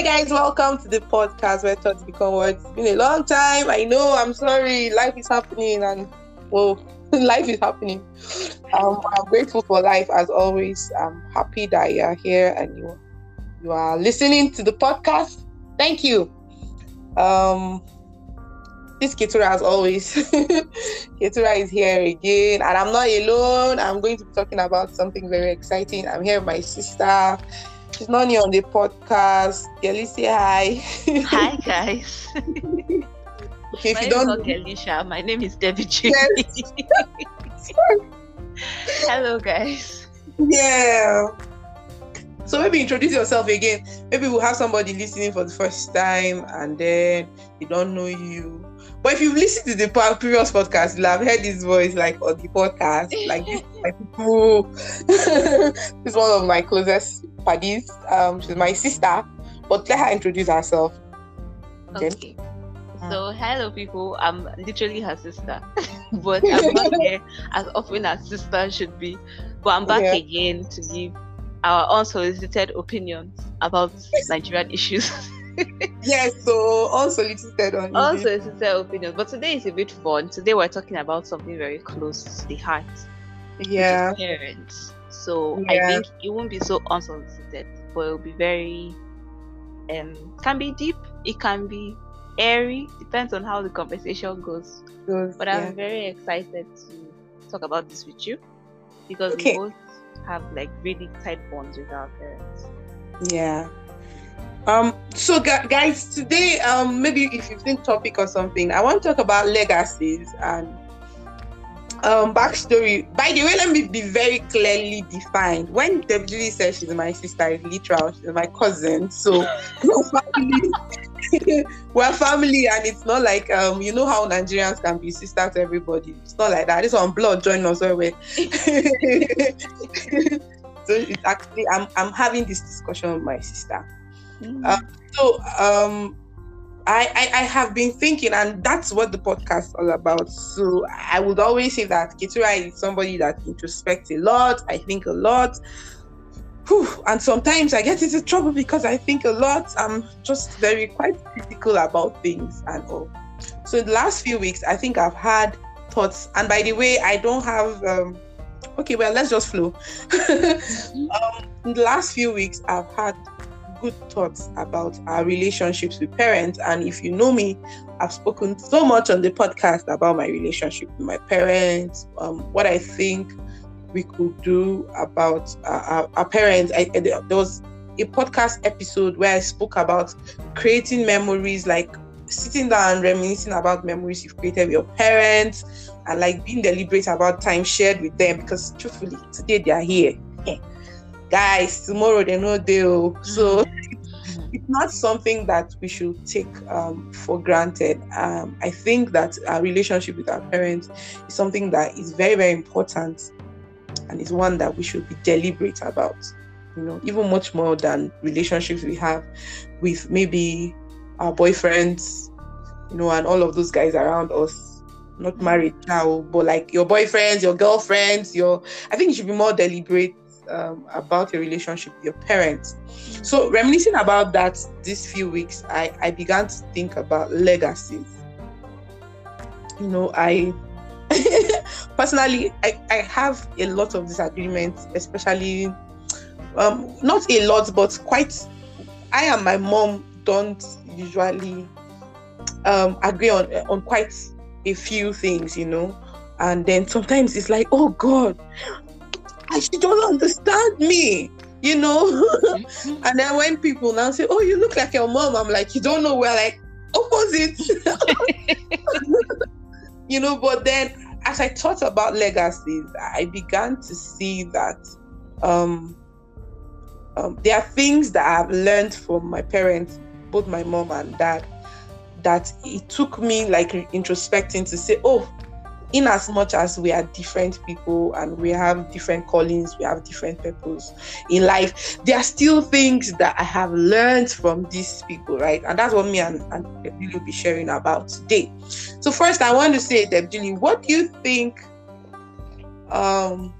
Hi guys, welcome to the podcast where thoughts become words. It's been a long time. I know. I'm sorry. Life is happening, and well, life is happening. Um, I'm grateful for life as always. I'm happy that you are here and you you are listening to the podcast. Thank you. Um, this Ketura as always. Ketura is here again, and I'm not alone. I'm going to be talking about something very exciting. I'm here with my sister. She's not new on the podcast. Kelly, say hi. Hi guys. okay, if my you name don't is not Kelisha. My name is Debbie J. Yes. Hello guys. yeah. So maybe introduce yourself again. Maybe we'll have somebody listening for the first time and then they don't know you. But if you've listened to the previous podcast, you'll have heard this voice like on the podcast. Like this is my people. this is one of my closest buddies. Um, she's my sister. But let her introduce herself. Okay. So hello people. I'm literally her sister, but I'm not here as often as sister should be. But I'm back Yeah. again to give our unsolicited opinions about Nigerian issues. Yes, so unsolicited on unsolicited opinions. But today is a bit fun. Today we're talking about something very close to the heart. which is Yeah. parents. So Yeah. I think it won't be so unsolicited, but it'll be very um can be deep, it can be airy, depends on how the conversation goes. Good, But. I'm very excited to talk about this with you because Okay. we both have like really tight bonds with our parents. Yeah. Um. So, gu- guys, today, um, maybe if you've seen topic or something, I want to talk about legacies and um backstory. By the way, let me be very clearly defined. When Debbie says she's my sister, it's literal. She's my cousin. So we're family. we're family, and it's not like um, you know how Nigerians can be sister to everybody. It's not like that. It's on blood join us we so it's actually I'm I'm having this discussion with my sister. Uh, So um I, I I have been thinking and that's what the podcast is all about. So I would always say that Ketura is somebody that introspects a lot. I think a lot. Whew, and sometimes I get into trouble because I think a lot. I'm just very quite critical about things and all. So in the last few weeks, I think I've had thoughts. And by the way, I don't have um okay, well let's just flow. um, in the last few weeks, I've had good thoughts about our relationships with parents. And if you know me, I've spoken so much on the podcast about my relationship with my parents, um, what I think we could do about uh, our, our parents. I, I- there was a podcast episode where I spoke about creating memories, like sitting down and reminiscing about memories you've created with your parents and like being deliberate about time shared with them because truthfully today they are here guys tomorrow they know they'll so it's not something that we should take um, for granted. Um, I think that our relationship with our parents is something that is very, very important and is one that we should be deliberate about. You know, even much more than relationships we have with maybe our boyfriends, you know, and all of those guys around us. Not married now, but like your boyfriends, your girlfriends, your I think you should be more deliberate um, about your relationship with your parents. So reminiscing about that these few weeks, I, I began to think about legacies. You know, I personally I, I have a lot of disagreements, especially um not a lot, but quite I and my mom don't usually um agree on on quite a few things, you know. And then sometimes it's like, oh God, I she don't understand me, you know. And then when people now say, "Oh, you look like your mom," I'm like, "You don't know." We're like opposite, you know. But then, as I thought about legacies, I began to see that um, um, there are things that I've learned from my parents, both my mom and dad, that it took me like introspecting to say, "Oh." In as much as we are different people and we have different callings, we have different purpose in life, there are still things that I have learned from these people, right? And that's what me and, and will be sharing about today. So first I want to say, Debjuli, what do you think um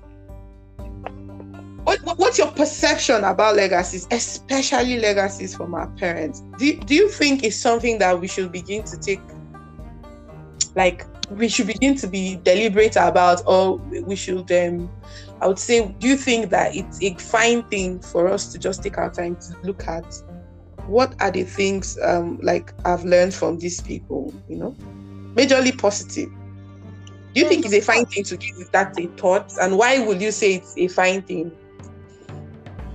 what, what's your perception about legacies, especially legacies from our parents? Do, do you think it's something that we should begin to take, like, we should begin to be deliberate about, or we should, um, I would say, do you think that it's a fine thing for us to just take our time to look at what are the things, um, like, I've learned from these people, you know, majorly positive? Do you think it's a fine thing to give that a thought? And why would you say it's a fine thing?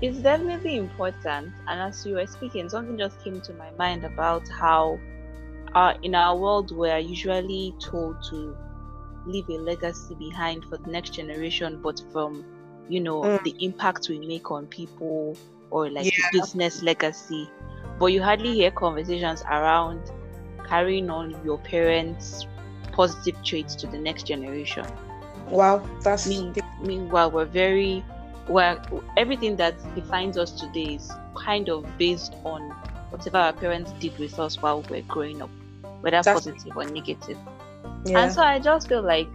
It's definitely important. And as you were speaking, something just came to my mind about how uh, in our world we're usually told to leave a legacy behind for the next generation, but from you know mm. the impact we make on people or like yeah. business legacy. But you hardly hear conversations around carrying on your parents' positive traits to the next generation. Wow, that's mean, meanwhile we're very well everything that defines us today is kind of based on whatever our parents did with us while we we're growing up, whether that's, positive or negative. Yeah. And so I just feel like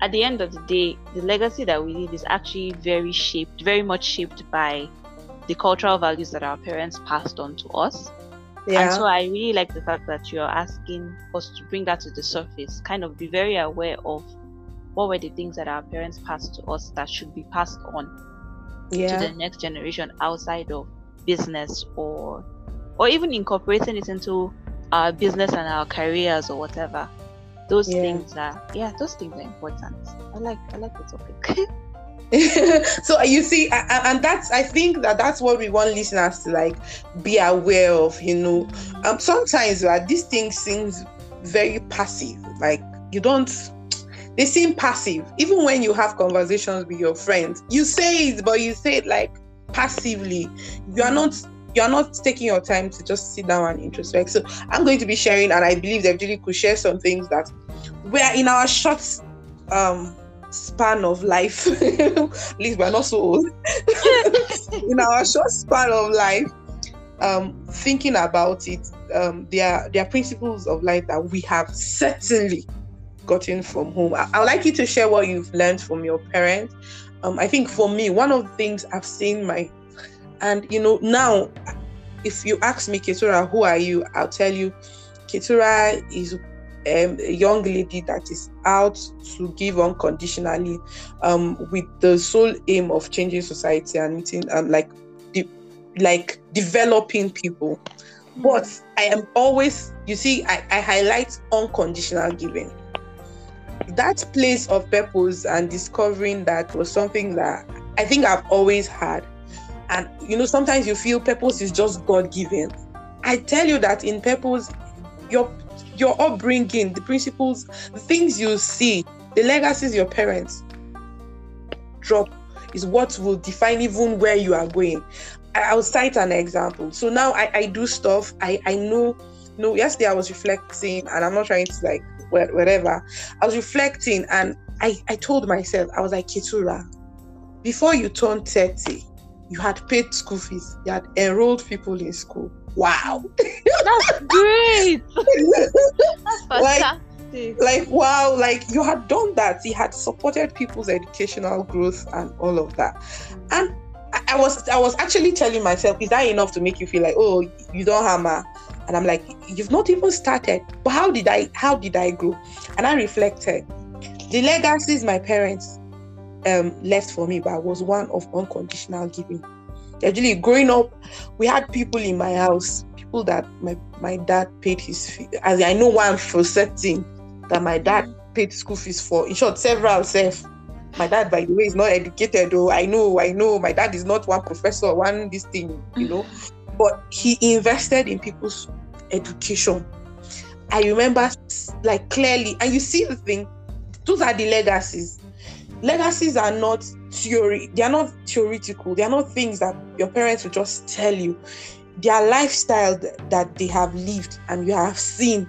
at the end of the day, the legacy that we leave is actually very shaped, very much shaped by the cultural values that our parents passed on to us. Yeah. And so I really like the fact that you're asking us to bring that to the surface, kind of be very aware of what were the things that our parents passed to us that should be passed on yeah. to the next generation outside of business or or even incorporating it into our business and our careers or whatever. Those yeah. things are yeah, those things are important. I like I like the topic. so you see and that's i think that that's what we want listeners to like be aware of you know um sometimes these things seems very passive like you don't they seem passive even when you have conversations with your friends you say it but you say it like passively you are not you're not taking your time to just sit down and introspect so i'm going to be sharing and i believe that Julie could share some things that we're in our short um span of life. At least we're not so old. in our short span of life, um, thinking about it, um, there, are there are principles of life that we have certainly gotten from home. I, would like you to share what you've learned from your parents. Um, I think for me, one of the things I've seen my, and you know, now, if you ask me, Ketura, who are you? I'll tell you, Ketura is um, a young lady that is out to give unconditionally um, with the sole aim of changing society and meeting um, like de- like developing people. But i am always you see I, I highlight unconditional giving. That place of purpose and discovering that was something that i think i've always had and you know sometimes you feel purpose is just god given i tell you that in purpose your your upbringing, the principles, the things you see, the legacies your parents drop is what will define even where you are going. I'll cite an example. So now I, I do stuff. I, I know, know, yesterday I was reflecting and I'm not trying to like whatever. I was reflecting and I, I told myself, I was like, Ketura, before you turn 30, you had paid school fees, you had enrolled people in school wow. That's great. That's fantastic. Like, like wow, like you had done that. He had supported people's educational growth and all of that. And I, was I was actually telling myself, is that enough to make you feel like, oh, you don't hammer? And I'm like, you've not even started. But how did I how did I grow? And I reflected. The legacies my parents um, left for me, but was one of unconditional giving Actually, growing up, we had people in my house, people that my, my dad paid his fee. As I know one for certain that my dad paid school fees for. In short, several self. My dad, by the way, is not educated though. I know, I know. My dad is not one professor, one this thing, you know. But he invested in people's education. I remember like clearly, and you see the thing, those are the legacies. Legacies are not theory they are not theoretical they are not things that your parents will just tell you. Their lifestyle that they have lived and you have seen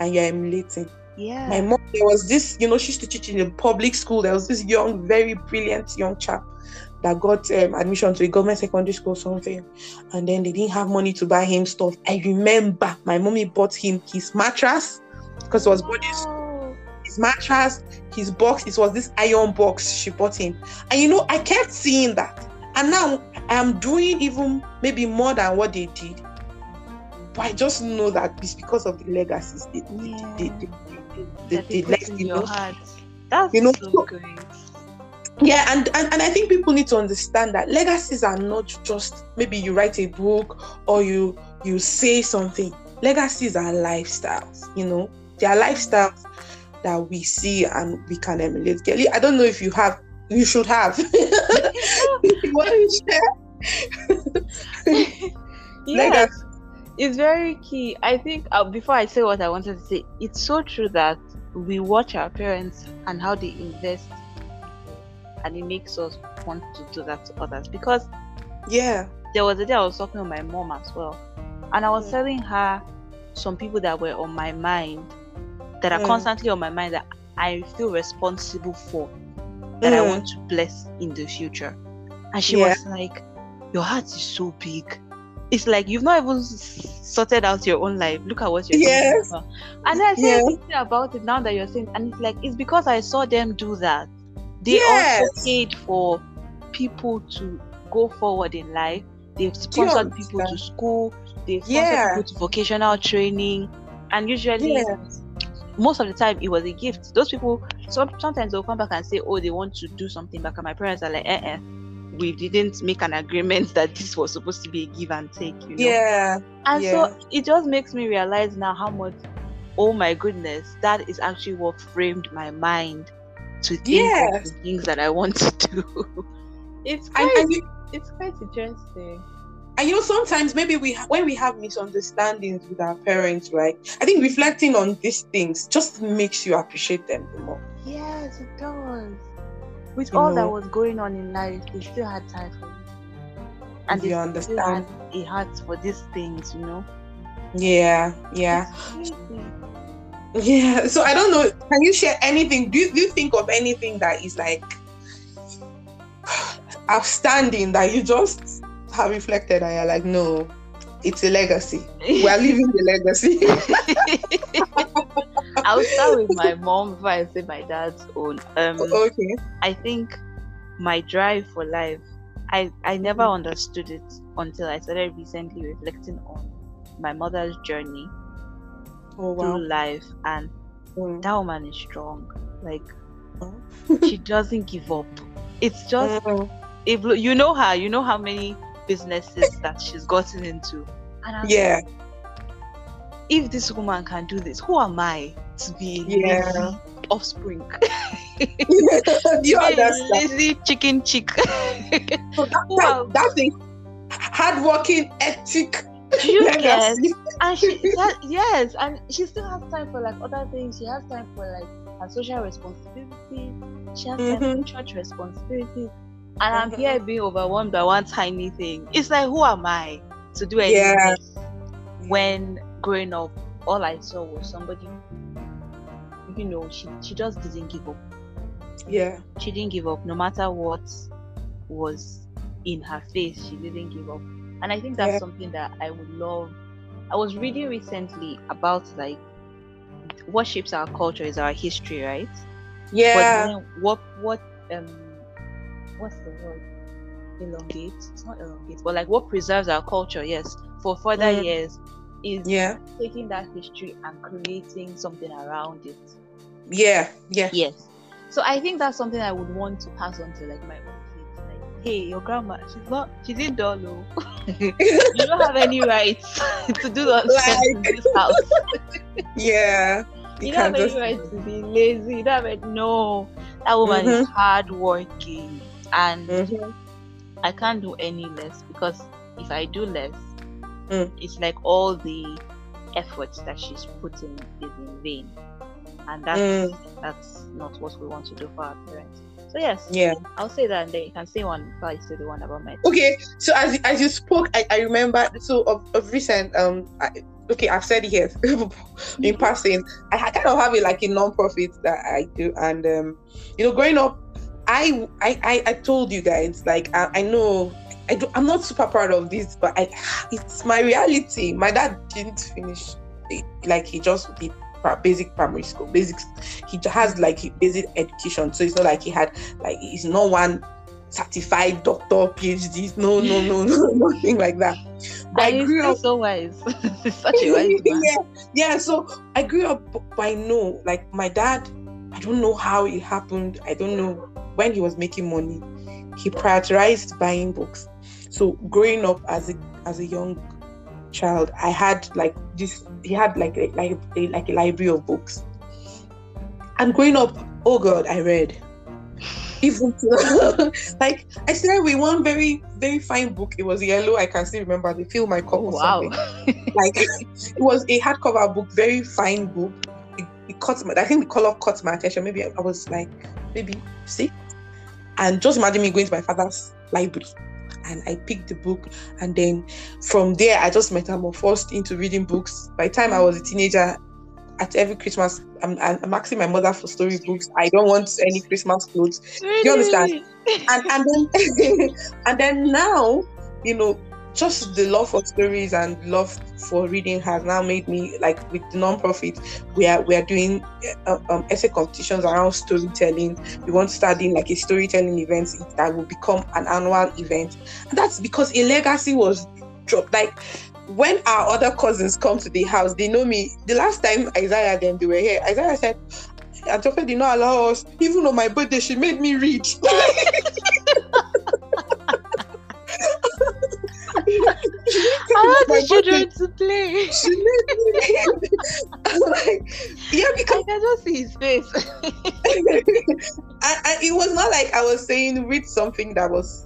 and you're emulating. Yeah. My mom there was this you know she used to teach in a public school. There was this young very brilliant young chap that got um, admission to a government secondary school or something. And then they didn't have money to buy him stuff. I remember my mommy bought him his mattress because it was boarding school his mattress, his box. It was this iron box she bought him, and you know, I kept seeing that, and now I am doing even maybe more than what they did. But I just know that it's because of the legacies they Yeah. they, they, they, That they, they left, in you your know. heart. That's You know, so so- great. Yeah, and, and and I think people need to understand that legacies are not just maybe you write a book or you you say something. Legacies are lifestyles, you know. They are lifestyles that we see and we can emulate. Kelly, I don't know if you have you should have. what do you share? yes, it's very key. I think uh, before I say what I wanted to say, it's so true that we watch our parents and how they invest, and it makes us want to do that to others. Because Yeah. there was a day I was talking with my mom as well, and I was telling her some people that were on my mind, that are Mm. constantly on my mind that I feel responsible for, that I Mm. want to bless in the future. And she Yeah. was like, Your heart is so big. It's like you've not even sorted out your own life. Look at what you're doing Yes. now. And I started Yeah. about it now that you're saying, and it's like it's because I saw them do that. They Yes. also paid for people to go forward in life. They've sponsored people to school. They've sponsored Yeah. people to vocational training. And usually, Yes. Most of the time, it was a gift. Those people, some, sometimes they'll come back and say, oh, they want to do something back. And my parents are like, eh, eh. We didn't make an agreement that this was supposed to be a give and take, you know? Yeah. And Yeah. so it just makes me realize now how much, oh my goodness, that is actually what framed my mind to think Yes. of the things that I want to do. it's And, quite, and you, it's quite interesting. And you know sometimes maybe we ha- when we have misunderstandings with our parents right i think reflecting on these things just makes you appreciate them more Yes, it does. With You all that was going on in life, they still had time for you. And You they still understand? had a heart for these things, you know? yeah yeah yeah so i don't know can you share anything do you, do you think of anything that is like outstanding that you just have reflected and you're like no it's a legacy we're leaving the legacy I'll start with my mom before I say my dad's own. Um, okay I think my drive for life, I, I never Mm-hmm. understood it until I started recently reflecting on my mother's journey oh through life. And Mm. that woman is strong. Like, Oh. she doesn't give up. It's just, Mm. if you know her, you know how many businesses that she's gotten into. And I'm yeah like, if this woman can do this, who am I to be Yeah. lazy offspring? do you Be a understand lazy chicken chick. So that, Wow. that, that's a hardworking, ethic Do you get? And she that, yes, and she still has time for like other things. She has time for like her social responsibilities. She has time Mhm. for church responsibilities. And I'm here being overwhelmed by one tiny thing. It's like who am I to do anything? Yeah. When growing up, all I saw was somebody you know, she she just didn't give up. Yeah. She didn't give up no matter what was in her face, she didn't give up. And I think that's Yeah. something that I would love. I was reading recently about like what shapes our culture is our history, right? Yeah. But then what what um what's the word? Elongate. It's not elongate, but like what preserves our culture, yes, for further Mm. years is Yeah. taking that history and creating something around it. Yeah. Yeah. Yes. So I think that's something I would want to pass on to like my own kids. Like, hey, your grandma, she's not she's in Dolo. you don't have any rights to do nonsense in this house. yeah. You, You don't have can't any just rights to be lazy. You don't have any, no. That woman is hard working and Mhm. I can't do any less because if I do less, Mm. it's like all the efforts that she's putting is in vain. And that's Mm. that's not what we want to do for our parents. So yes, Yeah. I'll say that and then you can say one before I say the one about my Okay. So as as you spoke, I, I remember. So of, of recent, um, I, okay, I've said it here in passing. I ha- kind of have it like a non-profit that I do, and um, you know, growing up, I I I, I told you guys like I, I know. I do, I'm not super proud of this, but I, it's my reality. My dad didn't finish, it, like he just did basic primary school. Basic, he has like basic education, so it's not like he had like he's not one certified doctor, PhD. No, no, no, no, nothing like that. But I grew up so wise. Such a wise man. yeah, yeah. So I grew up, but I know, like my dad. I don't know how it happened. I don't know when he was making money. He prioritized buying books. So growing up as a as a young child, I had like this. He had like a, like a, like a library of books. And growing up, oh God, I read even like I started with one very very fine book. It was yellow. I can still remember the feel my cup. Oh, wow! like it was a hardcover book, very fine book. It, it caught my. I think the color caught my attention. Maybe I was like maybe six, and just imagine me going to my father's library. And I picked the book, and then from there, I just metamorphosed into reading books. By the time I was a teenager, at every Christmas, I'm, I'm asking my mother for storybooks. I don't want any Christmas clothes. Really? Do you understand? and and then and then now, you know, just the love for stories and love for reading has now made me like with the non-profit we are we are doing uh, um, essay competitions around storytelling we want to start doing like a storytelling event that will become an annual event and that's because a legacy was dropped like when our other cousins come to the house, they know me. The last time Isaiah them they were here, Isaiah said, Antofe did not allow us, even on my birthday, she made me read. I want the children to play. She me read. like, yeah, because I can just see his face. and, and it was not like I was saying read something that was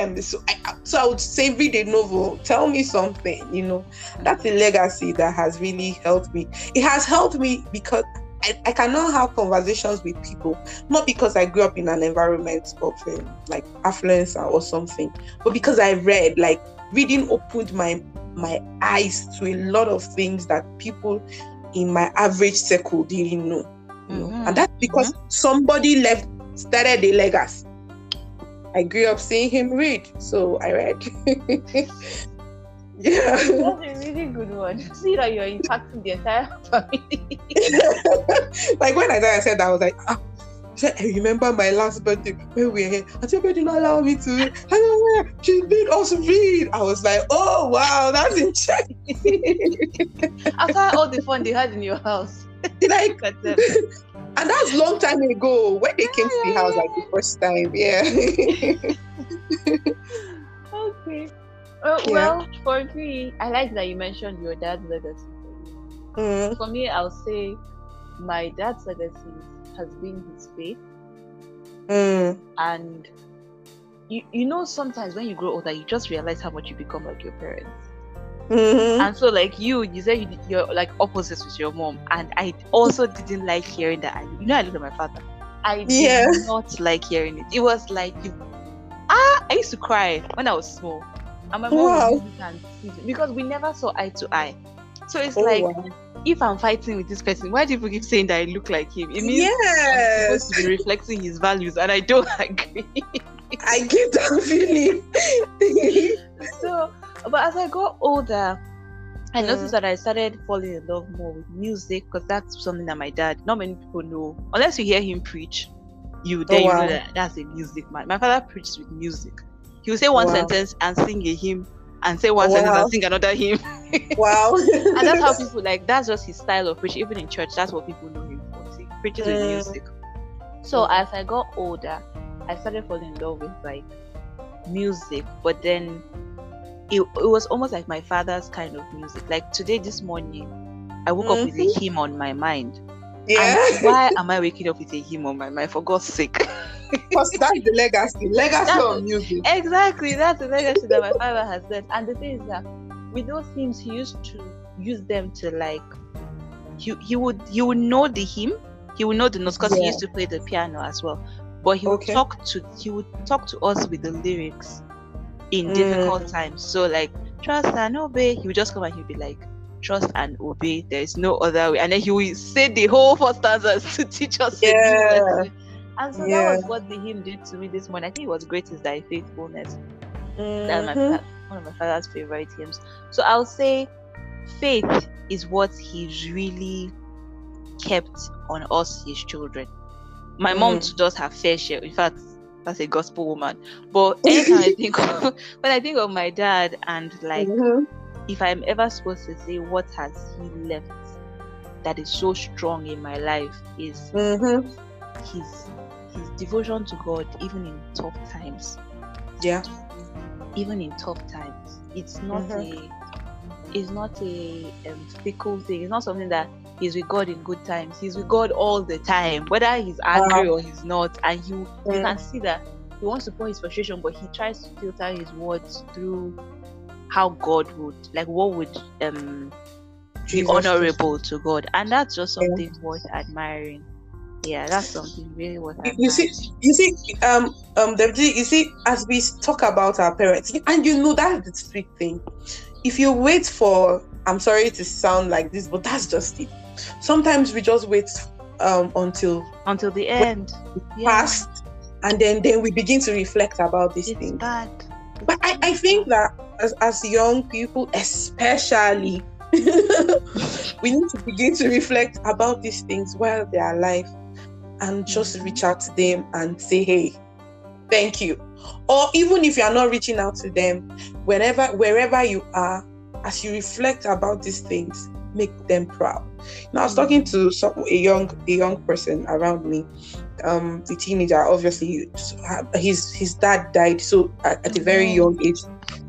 um so I, so I would say read a novel tell me something you know that's a legacy that has really helped me it has helped me because I, I cannot have conversations with people not because I grew up in an environment of um, like affluence or something but because I read like reading opened my my eyes to a lot of things that people in my average circle didn't know, you know? Mm-hmm. and that's because mm-hmm. somebody left started a legacy I grew up seeing him read, so I read. yeah. That's a really good one. See that you're impacting the entire family. like when I said that, I was like, ah. Said, I remember my last birthday when we were here. I said, did not allow me to. I don't know she made us read. I was like, oh wow, that's in interesting. After all the fun they had in your house. Like, and that's long time ago when they came to the house like the first time. Yeah. okay. Uh, yeah. Well, for me, I like that you mentioned your dad's legacy. Mm. For me, I'll say my dad's legacy has been his faith. Mm. And you, you know, sometimes when you grow older, you just realize how much you become like your parents. Mm-hmm. And so, like you, you said you, you're like opposites with your mom, and I also didn't like hearing that. you know, I look at my father. I did yeah. not like hearing it. It was like you, ah, I used to cry when I was small, and my mom wow. because we never saw eye to eye. So it's oh, like. Wow. If I'm fighting with this person, why do people keep saying that I look like him? It means yes. I'm supposed to be reflecting his values, and I don't agree. I get that feeling. so but as I got older, I mm. noticed that I started falling in love more with music because that's something that my dad, not many people know. Unless you hear him preach, you then oh, wow. you know that that's a music man. My father preaches with music. He would say one wow. sentence and sing a hymn, and say one wow. sentence and sing another hymn. wow! and that's how people like. That's just his style of preaching. Even in church, that's what people know him for. He preaches mm. with music. So as I got older, I started falling in love with like music, but then it, it was almost like my father's kind of music. Like today, this morning, I woke mm-hmm. up with a mm-hmm. hymn on my mind. Yeah. And why am I waking up with a hymn on my mind? For God's sake. Because that's the legacy. Legacy that's, of music. Exactly. That's the legacy that my father has left. And the thing is that with those hymns, he used to use them to like he, he would he would know the hymn, he would know the notes because yeah. he used to play the piano as well. But he would okay. talk to he would talk to us with the lyrics in difficult mm. times. So like trust and obey. He would just come and he'd be like, trust and obey. There is no other way. And then he will say the whole four stanzas to teach us. Yeah. And so yeah. that was what the hymn did to me this morning. I think it was great is thy faithfulness. Mm-hmm. That's my one of my father's favorite hymns. So I'll say faith is what he's really kept on us, his children. My mm. mom does her fair share. In fact, that's a gospel woman. But anytime I think of, when I think of my dad and like mm-hmm. if I'm ever supposed to say what has he left that is so strong in my life is mm-hmm. his his devotion to God even in tough times. Yeah. Even in tough times. It's not mm-hmm. a it's not a um, fickle thing. It's not something that he's with God in good times. He's with God all the time, whether he's angry or he's not. And you, you can see that he wants to pour his frustration, but he tries to filter his words through how God would, like, what would um be honorable to God, and that's just something yeah. worth admiring. Yeah, that's something really worth. Admiring. You see, you see, um, um, you see, as we talk about our parents, and you know that's the sweet thing. If you wait for, I'm sorry to sound like this, but that's just it sometimes we just wait um, until until the end past yeah. and then then we begin to reflect about these it's things bad. but I, I think that as, as young people especially we need to begin to reflect about these things while they are alive and just reach out to them and say hey thank you or even if you are not reaching out to them whenever wherever you are as you reflect about these things make them proud. Now, I was talking to some, a young a young person around me, um, a teenager. Obviously, his his dad died so at, at a very mm-hmm. young age.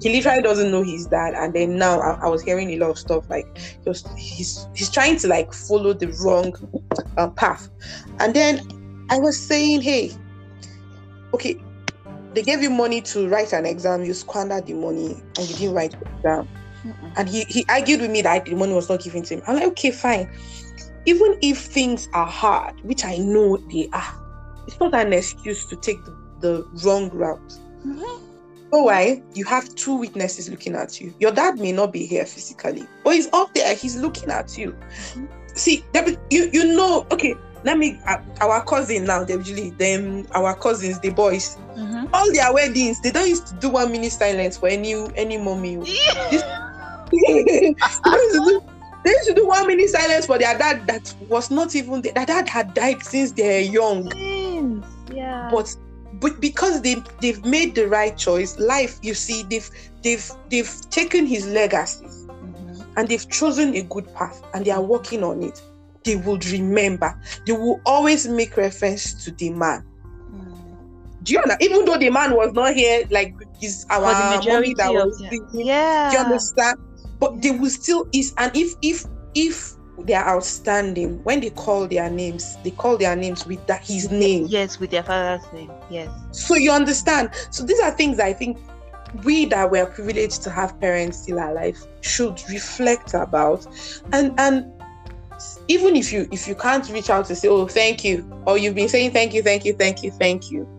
He literally doesn't know his dad, and then now I, I was hearing a lot of stuff like just he's he's trying to like follow the wrong uh, path, and then I was saying, hey, okay, they gave you money to write an exam, you squandered the money, and you didn't write the exam Mm-mm. And he, he argued with me that the money was not given to him. I'm like, okay, fine. Even if things are hard, which I know they are, it's not an excuse to take the, the wrong route. Mm-hmm. So why? You have two witnesses looking at you. Your dad may not be here physically, but he's up there. He's looking at you. Mm-hmm. See, you you know. Okay, let me. Uh, our cousin now, they usually them our cousins, the boys. Mm-hmm. All their weddings, they don't used to do one minute silence for any any mommy. Yeah. They, used to do, one minute silence for their dad that was not even their dad had died since they're young. Yeah. But but because they they've made the right choice, life you see they've they've they've taken his legacies mm-hmm. and they've chosen a good path and they are working on it. They would remember. They will always make reference to the man. Mm. Do you understand? Even though the man was not here, like is our mommy that was yeah. Do you understand? but they will still is and if if if they are outstanding. When they call their names they call their names with that his name. Yes with their father's name yes. So you understand. So these are things i think we that were privileged to have parents still alive should reflect about. And and even if you if you can't reach out to say oh thank you or you've been saying thank you thank you thank you thank you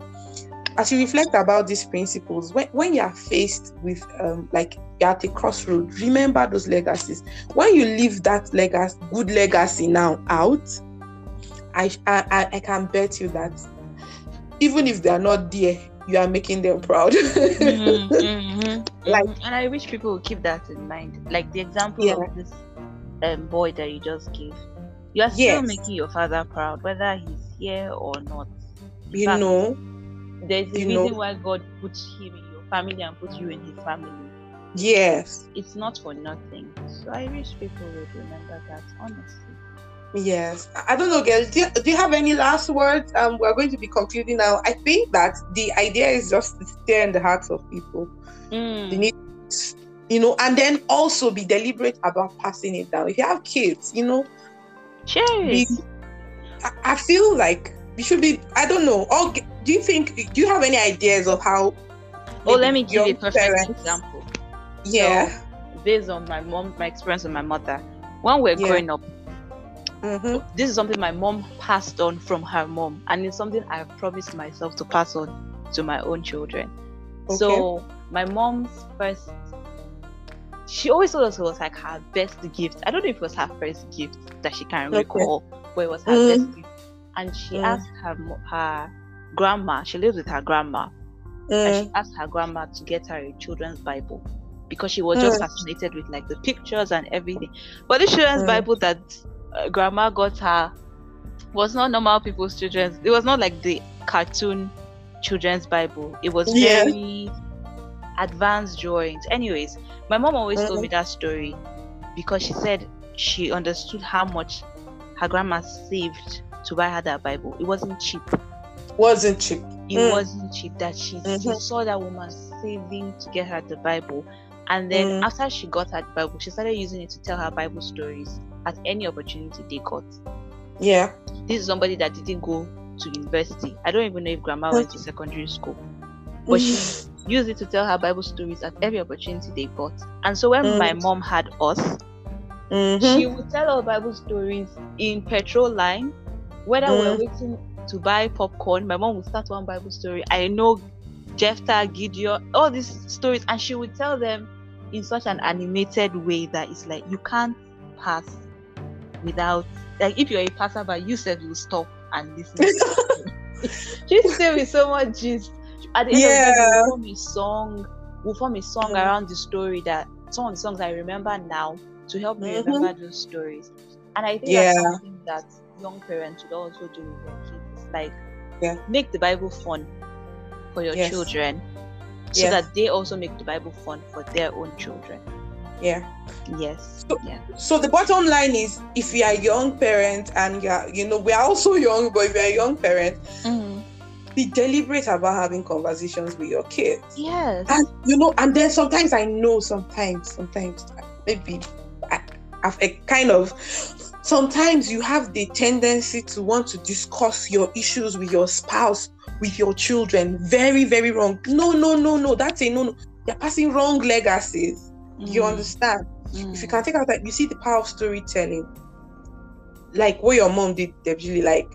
as you reflect about these principles, when, when you are faced with um, like you're at a crossroad, remember those legacies. When you leave that legacy, good legacy now out, I, I I can bet you that even if they are not there, you are making them proud. mm-hmm, mm-hmm, like, and I wish people would keep that in mind. Like the example yeah. of this um, boy that you just gave, you are still yes. making your father proud, whether he's here or not. you know there's a reason know, why God put him in your family and put you in his family. Yes. It's not for nothing. So I wish people would remember that, honestly. Yes. I don't know, girl. Do you, do you have any last words? Um, we're going to be concluding now. I think that the idea is just to stay in the hearts of people. Mm. They need, you know, and then also be deliberate about passing it down. If you have kids, you know, Cheers. I, I feel like we should be. I don't know. All do you think? Do you have any ideas of how? Oh, let me give you a perfect example. Yeah. So, based on my mom, my experience with my mother, when we're yeah. growing up, mm-hmm. this is something my mom passed on from her mom, and it's something I promised myself to pass on to my own children. Okay. So my mom's first she always told us it was like her best gift. I don't know if it was her first gift that she can okay. recall, but it was her mm. best gift. And she mm. asked her her grandma, she lives with her grandma, mm. and she asked her grandma to get her a children's Bible because she was mm. just fascinated with like the pictures and everything. But the children's mm. Bible that uh, grandma got her was not normal people's children's. It was not like the cartoon children's Bible. It was Yeah. very advanced drawings. Anyways, my mom always told me that story because she said she understood how much her grandma saved to buy her that Bible. It wasn't cheap. Wasn't cheap. It Mm. wasn't cheap. That she, she Mhm. saw that woman saving to get her the Bible. And then Mm. after she got her Bible, she started using it to tell her Bible stories at any opportunity they got. Yeah. This is somebody that didn't go to university. I don't even know if grandma went to secondary school. But she used it to tell her Bible stories at every opportunity they got. And so when my Mm. mom had us, Mhm. she would tell our Bible stories in petrol line. Whether we're Mm. waiting to buy popcorn, my mom would start one Bible story. I know Jephthah, Gideon, all these stories, and she would tell them in such an animated way that it's like you can't pass without like if you're a passerby, you said you stop and listen. she say with so much gist. At the end of the day, Yeah. we'll form a song. We'll form a song Mm. around the story that some of the songs I remember now to help me Mhm. remember those stories. And I think Yeah. that's something that young parents should also do with their kids. Like Yeah. make the Bible fun for your Yes. children so Yes. that they also make the Bible fun for their own children. Yeah. Yes. So- yeah. So the bottom line is, if you are a young parent and you are, you know, we are also young, but if you are a young parent, Mhm. be deliberate about having conversations with your kids. Yes. And you know, and then sometimes I know, sometimes, sometimes maybe I, I've a kind of. Sometimes you have the tendency to want to discuss your issues with your spouse, with your children. Very, very wrong. No, no, no, no. That's a no, no. You're passing wrong legacies. You Mm, understand? If you mm. can take out that, you see the power of storytelling. Like what your mom did, Debjili, like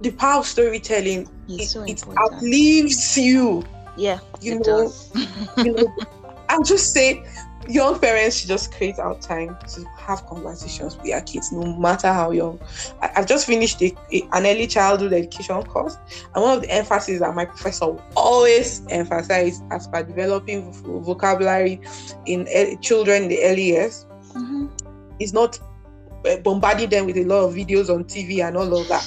the power of storytelling, It's it, so it outlives you. yeah, You know, you know, I'm just saying, young parents should just create out time to have conversations with their kids, no matter how young. I, I've just finished a, a- an early childhood education course, and one of the emphases that my professor always emphasized as per developing vo- vocabulary in early, children in the early years Mhm. is not uh, bombarding them with a lot of videos on TV and all of that.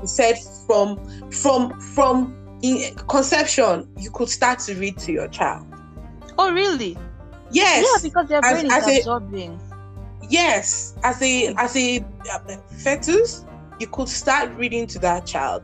He said from from from in conception, you could start to read to your child. Oh, really? Yes. Yeah, because their As- brain is as a- absorbing. yes. As a as a uh, fetus you could start reading to that child.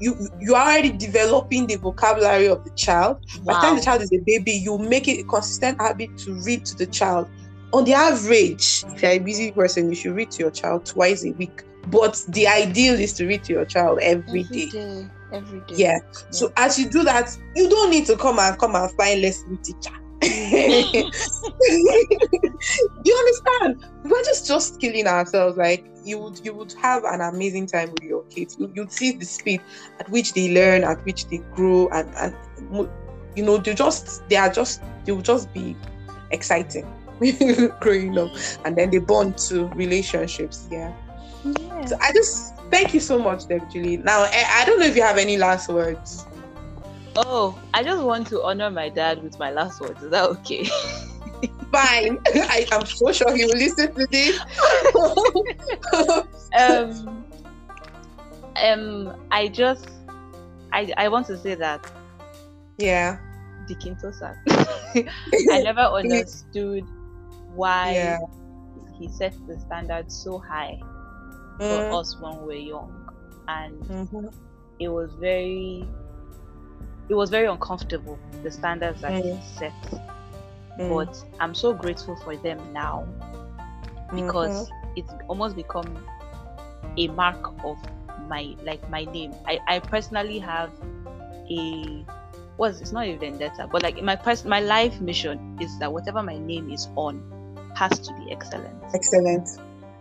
You you are already developing the vocabulary of the child. By the time the child is a baby you make it a consistent habit to read to the child. On the average if you're a busy person you should read to your child twice a week. But the ideal is to read to your child every day. day. Every day. yeah. So as you do that you don't need to come and come and find lesson teacher you understand? We're just just killing ourselves like you would you would have an amazing time with your kids. You, you'd see the speed at which they learn at which they grow and and you know they just they are just they will just be exciting growing up. And then they bond to relationships yeah. Yeah. so i just thank you so much Deb Julie. now I, I don't know if you have any last words Oh, I just want to honor my dad with my last words. Is that okay? fine I, i'm so sure he will listen to this um, um, I just, I, I want to say that yeah the Kintosa. I never understood why Yeah. he set the standard so high for Mm, us when we were young, and mhm, it was very, it was very uncomfortable the standards that Mm. set. mm, But I'm so grateful for them now because it's almost become a mark of my like my name. I, I personally have a was it's not a vendetta, but like my pers- my life mission is that whatever my name is on has to be excellent. excellent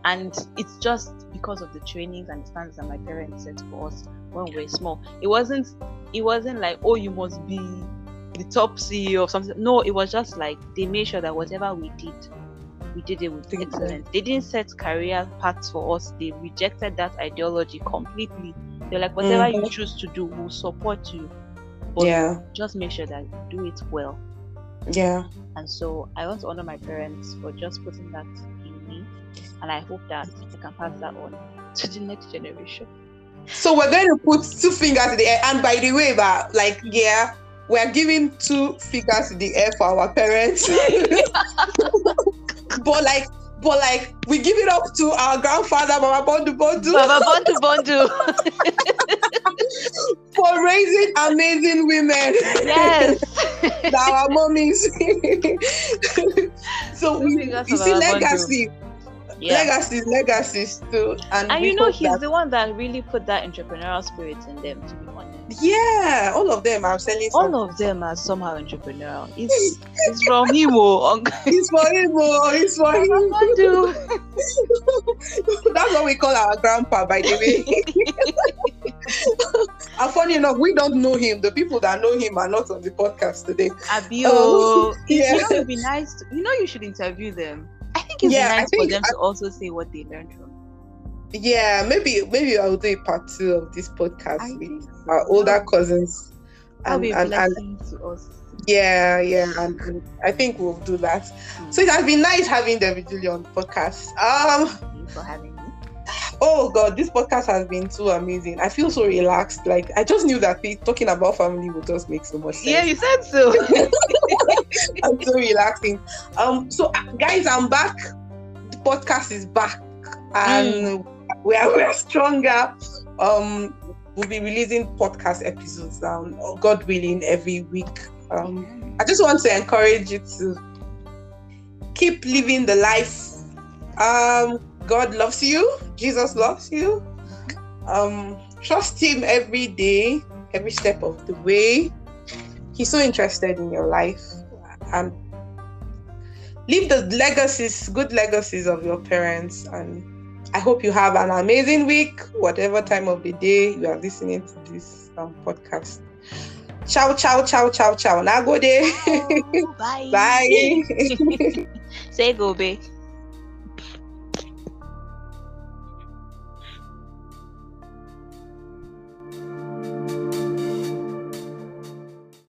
And it's just because of the trainings and the standards that my parents set for us when we were small. It wasn't it wasn't like, oh you must be the top CEO or something. No, it was just like they made sure that whatever we did, we did it with Did it well. excellence. They didn't set career paths for us. They rejected that ideology completely. They're like, whatever you Mhm. choose to do, we'll support you. But yeah just make sure that you do it well. yeah And so I want to honor my parents for just putting that in me. and I hope that I can pass that on to the next generation. So we're going to put two fingers in the air. And by the way, but like yeah, we're giving two fingers in the air for our parents. but like but like we give it up to our grandfather, Mama Bondu Bondu. Mama Bondu Bondu. for raising amazing women. Yes. our mommies. so we, you see legacy. Bondu yeah. legacies, legacies too. And, and you know, he's that... the one that really put that entrepreneurial spirit in them, to be honest. Yeah, all of them are selling. All of them are somehow entrepreneurial. It's, it's from him, oh. it's for him, oh. It's for him. That's what we call our grandpa, by the way. and funny enough, we don't know him. The people that know him are not on the podcast today. Abio, um, yeah. you know, it'd be nice. To, you know, you should interview them. Think it's yeah, nice think, for them I, to also say what they learned from. Yeah, maybe maybe I'll do a part two of this podcast I with our older cousins. And, and, and, to us. Yeah, yeah, and, and, I think we'll do that. Mm. So it has been nice having David Julie on podcast. Um, you for having me. Oh God, this podcast has been so amazing. I feel so relaxed. Like I just knew that talking about family would just make so much sense. Yeah, you said so. I'm so relaxing. Um, so guys, I'm back. The podcast is back, and mm. we are we're stronger. Um, we'll be releasing podcast episodes down, God willing, every week. Um, I just want to encourage you to keep living the life. Um, God loves you. Jesus loves you. Um, trust Him every day, every step of the way. He's so interested in your life. And leave the legacies, good legacies of your parents. And I hope you have an amazing week, whatever time of the day you are listening to this um, podcast. Ciao, ciao, ciao, ciao, ciao. Now go there. bye. bye. Say go, babe.